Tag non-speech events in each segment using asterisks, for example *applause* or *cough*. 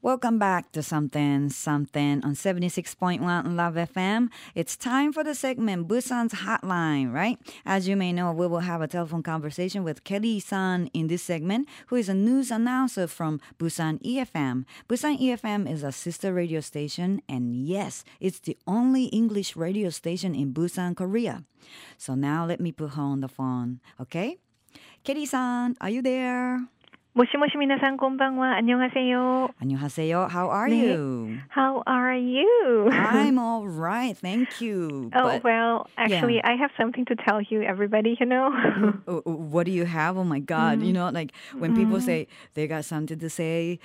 Welcome back to Something Something on 76.1 Love FM. It's time for the segment Busan's Hotline, right? As you may know, we will have a telephone conversation with Kelly San in this segment, who is a news announcer from Busan EFM. Busan EFM is a sister radio station, and yes, it's the only English radio station in Busan, Korea. So now let me put her on the phone, okay? Kelly San, are you there? 모시모시 미나상 안녕하세요. 안녕하세요. How are 네. you? How are you? I'm all right. Thank you. Oh, but, well, actually yeah. I have something to tell you everybody, you know. *laughs* Oh, oh, what do you have? Oh my god. Mm. You know, like when mm. people mm-hmm. say they got something to say,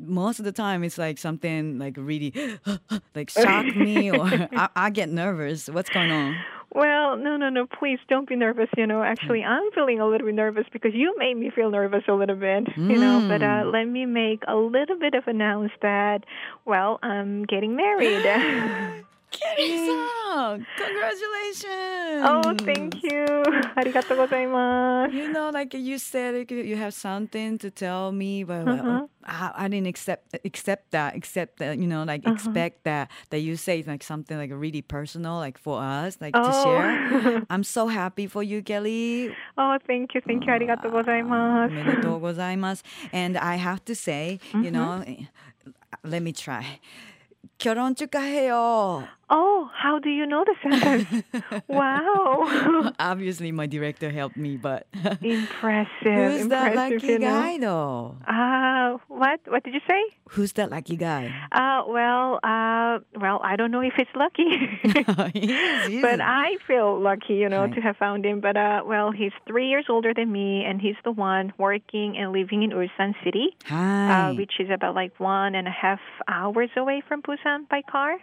most of the time it's like something like really *gasps* like shock me or *laughs* I, I get nervous. What's going on? Well, no, no, no, please don't be nervous, you know. Actually, I'm feeling a little bit nervous because you made me feel nervous a little bit, you know. But uh, let me make a little bit of announce that, well, I'm getting married. *gasps* *laughs* Kelly-san, congratulations! oh, thank you. *laughs* ありがとうございます。 You know, like you said, like, you have something to tell me, but well, Uh-huh. I, I didn't accept accept that, accept that, you know, like Uh-huh. expect that that you say like something like really personal, like for us, like to Oh. share. *laughs* I'm so happy for you, Kelly. Oh, thank you, thank you. ありがとうございま おめでとうございます. *laughs* And I have to say, you know, Mm-hmm. let me try. 결혼 축하해요. Oh, how do you know the sentence? *laughs* wow. *laughs* Obviously, my director helped me, but *laughs* impressive. who's that impressive, lucky you know. guy, though? Uh, what? What did you say? Who's that lucky guy? Uh, well, uh, well, I don't know if it's lucky, he is, he is. but I feel lucky, you know, Right. to have found him. But uh, well, he's three years older than me, and he's the one working and living in Ulsan City, uh, which is about like one and a half hours away from Busan by car.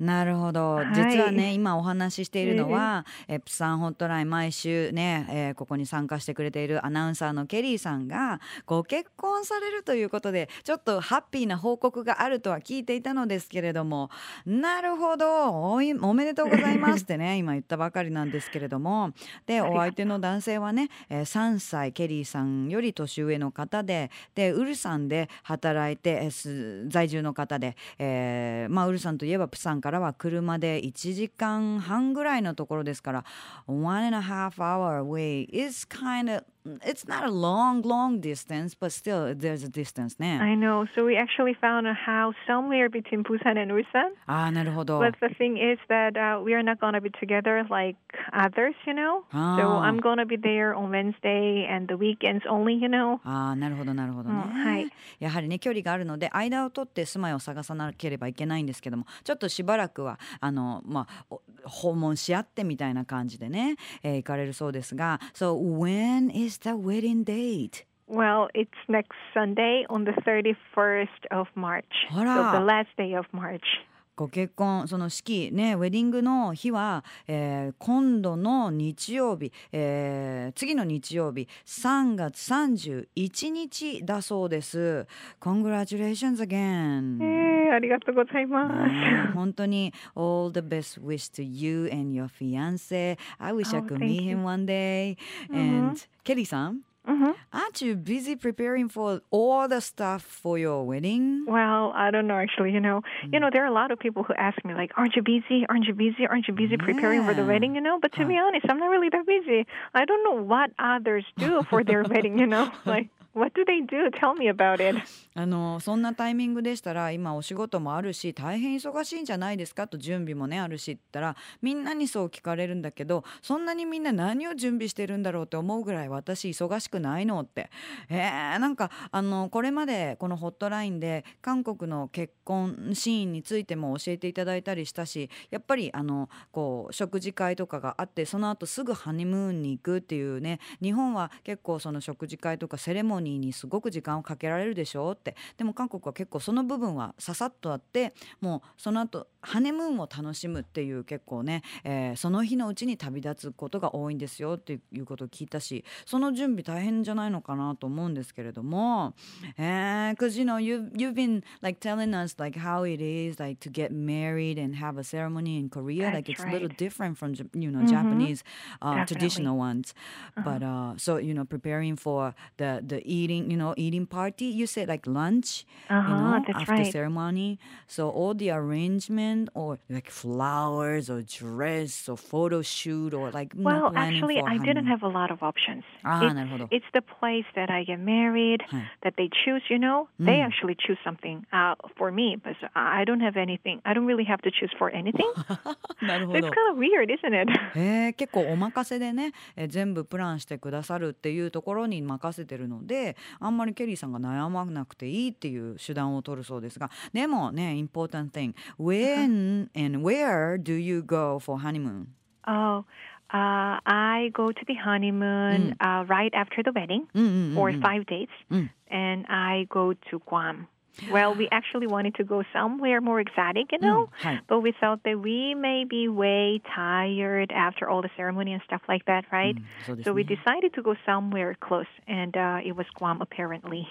なるほど、はい。実はね今お話ししているのは、えプサンホットライン毎週ね、えーここに参加してくれているアナウンサーのケリーさんがご結婚されるということでちょっとハッピーな報告があるとは聞いていたのですけれどもなるほど。おいおめでとうございますってね *laughs* 今言ったばかりなんですけれども。でお相手の男性はね、えー3歳ケリーさんより年上の方ででウルサンで働いてえ在住の方で、えーまあ、ウルサンといえばプサンからは車で1時間半ぐらいのところですから one and a half hour away is kind of it's not a long long distance but still there's a distance ね I know. So we actually found a house somewhere between Busan and Ulsan. ああなるほど But the thing is that uh, we are not to be together like others, you know. So Ah. I'm to be there on Wednesday and the weekends only, you know. ああなるほどなるほどね、うんはいやはりね距離があるので間を取って住まいを探さなければいけないんですけどもちょっとしばらくはあの、まあ、お訪問し合ってみたいな感じでね、えー行かれるそうですが So when is the wedding date? Well, it's next Sunday on the 31st of March. So the last day of March. ご結婚その式ねウェディングの日は、えー今度の日曜日、えー次の日曜日3月31日だそうです。Congratulations again! えー、ありがとうございます。ね本当に all the best wish to you and your fiance. I wish I Oh, could meet him one day. And Kelly さん Mhm. aren't you busy preparing for all the stuff for your wedding? Well, I don't know actually, you know. You know, there are a lot of people who ask me like, "Aren't you busy? Aren't you busy? Aren't you busy preparing for the wedding?" You know, but to be honest, I'm not really that busy. I don't know what others do for their wedding, you know? *laughs* Like what do they do? Tell me about it. あのそんなタイミングでしたら今お仕事もあるし大変忙しいんじゃないですかと準備もねあるしって言ったらみんなにそう聞かれるんだけどそんなにみんな何を準備してるんだろうって思うぐらい私忙しくないのってえー、なんかあのこれまでこのホットラインで韓国の結婚シーンについても教えていただいたりしたしやっぱりあのこう食事会とかがあってその後すぐハニムーンに行くっていうね日本は結構その食事会とかセレモニーにすごく時間をかけられるでしょうってでも韓国は結構その部分はささっとあってもうその後ハネムーンを楽しむっていう結構ね、えーその日のうちに旅立つことが多いんですよっていうことを聞いたしその準備大変じゃないのかなと思うんですけれどもえー cause you know you you've been like telling us like how it is like to get married and have a ceremony in Korea like it's a little different from you know Japanese uh, traditional ones but uh so you know preparing for the the eating, you know, eating party. You said like lunch, you Uh-huh, know, that's after right. ceremony. So all the arrangement or like flowers or dress or photo shoot or like you know, Well, actually, I didn't have a lot of options. ああ、なるほど。It's the place that I get married, はい that they choose, you know. They actually choose something uh, for me, but I don't have anything. I don't really have to choose for anything. なるほ It's ど。kind of weird, isn't it? へえ結構お任せでね、えー全部プランしてくださるっていうところに任せてるのであんまりケリーさんが悩まなくていいっていう手段を取るそうですがでもね important thing when and where do you go for honeymoon? Oh, uh, I go to the honeymoon uh, right after the wedding for five days, うん。and I go to Guam. Well, we actually wanted to go somewhere more exotic, you mm, know, mm, but we thought that we may be way tired after all the ceremony and stuff like that, right? Mm, so, so we decided to go somewhere close, and uh, it was Guam apparently.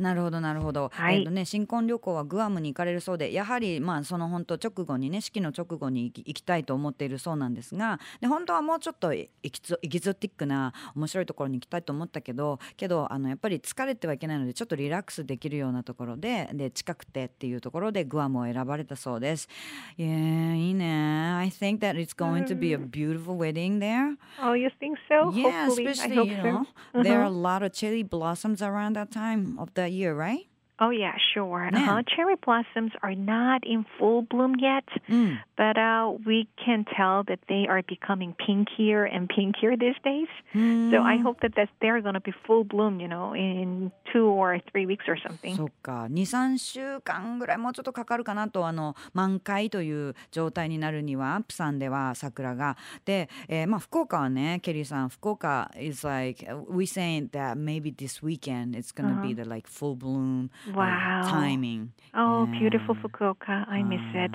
なるほどなるほど、はいえっとね新婚旅行はグアムに行かれるそうでやはりまあその本当直後にね式の直後に行き行きたいと思っているそうなんですがで本当はもうちょっとエキゾエキゾティックな面白いところに行きたいと思ったけどけどあのやっぱり疲れてはいけないのでちょっとリラックスできるようなところでで近くてっていうところでグアムを選ばれたそうです。いやいいね。I think that it's going to be a beautiful wedding there. Oh, you think so? Yeah, especially you know there are a lot of cherry blossoms around that time of the year, right? Oh yeah, sure. Yeah. Uh-huh. Cherry blossoms are not in full bloom yet, うん。 but uh, we can tell that they are becoming pinkier and pinkier these days. うん So I hope that, that they're going to be full bloom, you know, in two or three weeks or something. そっか23週間ぐらいもうちょっとかかるかなとあの満開という状態になるにはプサンでは桜がで、えーまあ、福岡はねケリーさん福岡 is like we saying that maybe this weekend it's gonna be the like full bloom uh, Wow. timing Oh, Yeah. beautiful Fukuoka. I miss it.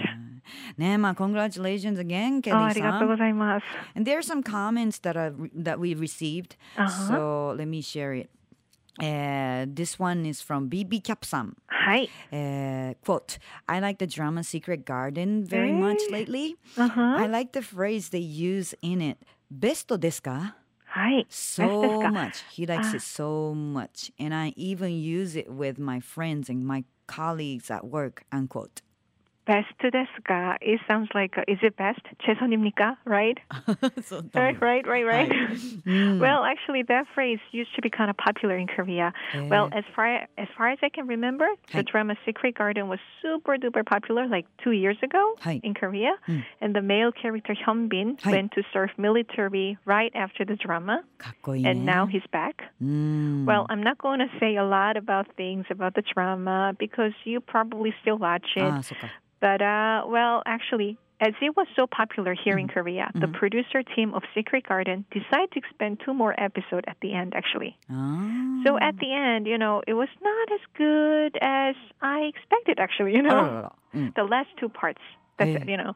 ねまあ congratulations again ケリああーさりがとうんございます。 And there are some comments that are that we received. Uh-huh. So let me share it. Uh, this one is from BB Capsam. はい。 Uh, quote, I like the drama Secret Garden very much Eh? lately. Uh-huh. I like the phrase they use in it. ベス トですか?はい。 So か much. He likes Ah. it so much. And I even use it with my friends and my colleagues at work. Unquote. best ですか It sounds like, uh, is it best? 최선입니까? *laughs* Right? Right, right, right, right. *laughs* well, actually, that phrase used to be kind of popular in Korea. Yeah. Well, as far as far as I can remember, the drama Secret Garden was super duper popular like two years ago in Korea, mm. and the male character Hyun Bin went to serve military right after the drama, and now he's back. Mm. Well, I'm not going to say a lot about things about the drama because you probably still watch it. Ah, but uh, well, actually, as it was so popular here mm-hmm. in Korea, mm-hmm. the producer team of Secret Garden decided to expand two more episodes at the end, actually. Oh. So at ah. the end, you know, it was not as good as I expected, actually, you know. Oh. *laughs* Mm. The last two parts. That's yeah. it, you know.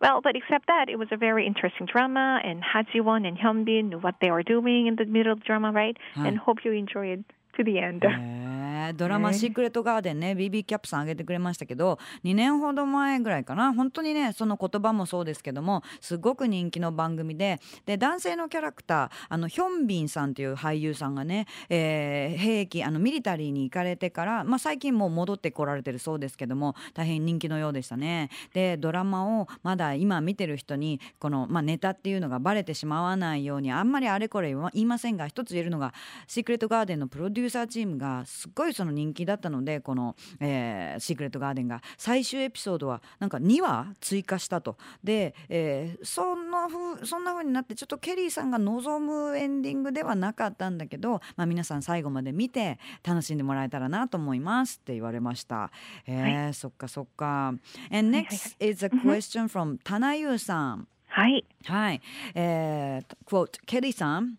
Well, but except that, it was a very interesting drama, and Hajiwon and Hyunbin knew what they were doing in the middle of the drama, right? Huh. And hope you enjoy it to the end. Yeah. *laughs* えドラマ「シークレット・ガーデンね」BB キャップさん挙げてくれましたけど2年ほど前ぐらいかな本当にねその言葉もそうですけどもすごく人気の番組でで男性のキャラクターあのヒョンビンさんという俳優さんがね、えー兵役あのミリタリーに行かれてから、まあ、最近もう戻ってこられてるそうですけども大変人気のようでしたね。でドラマをまだ今見てる人にこの、まあ、ネタっていうのがバレてしまわないようにあんまりあれこれ言いませんが一つ言えるのがシークレットガーデンのプロデューサーチームがすっごいその人気だったのでこの、えーシークレットガーデンが最終エピソードはなんか2話追加したとで、えーそんなふうそんな風になってちょっとケリーさんが望むエンディングではなかったんだけど、まあ、皆さん最後まで見て楽しんでもらえたらなと思いますって言われました。えーそっかそっか。And はいはい next is a question from タナユーさん。はい。はい。えー、quote ケリーさん。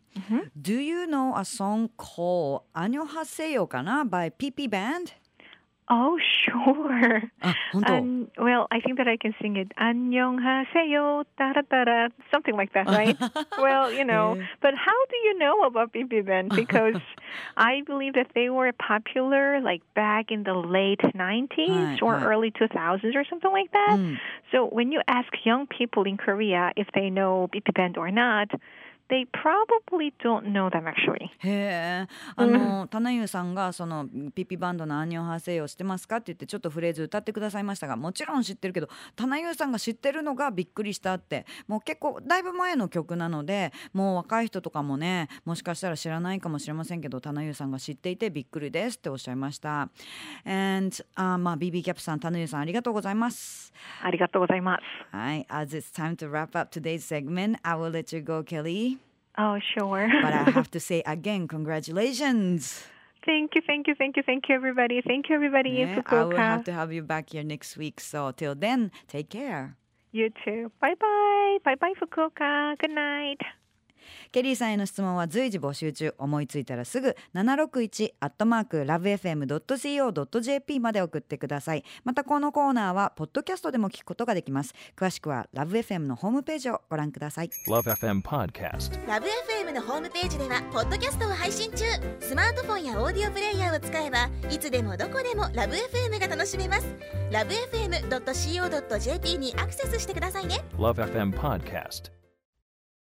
Do you know a song called アニョハセヨかな by PP Band? Oh, *laughs* sure. Ah, 아, um, well, I think that I can sing it. 안녕하세요, something like that, right? *laughs* well, you know, yeah. but how do you know about Bibimbap? *laughs* Because I believe that they were popular like back in the late 90s right, or right. early 2000s or something like that. Mm. So when you ask young people in Korea if they know Bibimbap or not, they probably don't know them actually. へえあの、タナユーさんがそのピピバンドの「アンニョンハセヨ」知ってますかって言ってちょっとフレーズ歌ってくださいましたがもちろん知ってるけどタナユーさんが知ってるのがびっくりしたってもう結構だいぶ前の曲なのでもう若い人とかもねもしかしたら知らないかもしれませんけどタナユーさんが知っていてびっくりですっておっしゃいました。And、uh, まあ BB キャップさんタナユーさんありがとうございます。ありがとうございます。はい、as it's time to wrap up today's segment, I will let you go, Kelly. Oh, sure. but I have to *laughs* say again, congratulations. Thank you, thank you, thank you, thank you, everybody. Thank you, everybody in Fukuoka. I will have to have you back here next week. So till then, take care. You too. Bye bye. Bye bye, Fukuoka. Good night. ケリーさんへの質問は随時募集中。思いついたらすぐ761アットマーク lovefm.co.jp まで送ってください。またこのコーナーはポッドキャストでも聞くことができます。詳しくは LoveFM のホームページをご覧ください。LoveFM Podcast LoveFM のホームページではポッドキャストを配信中。スマートフォンやオーディオプレイヤーを使えばいつでもどこでも LoveFM が楽しめます。LoveFM.co.jp にアクセスしてくださいね。LoveFM Podcast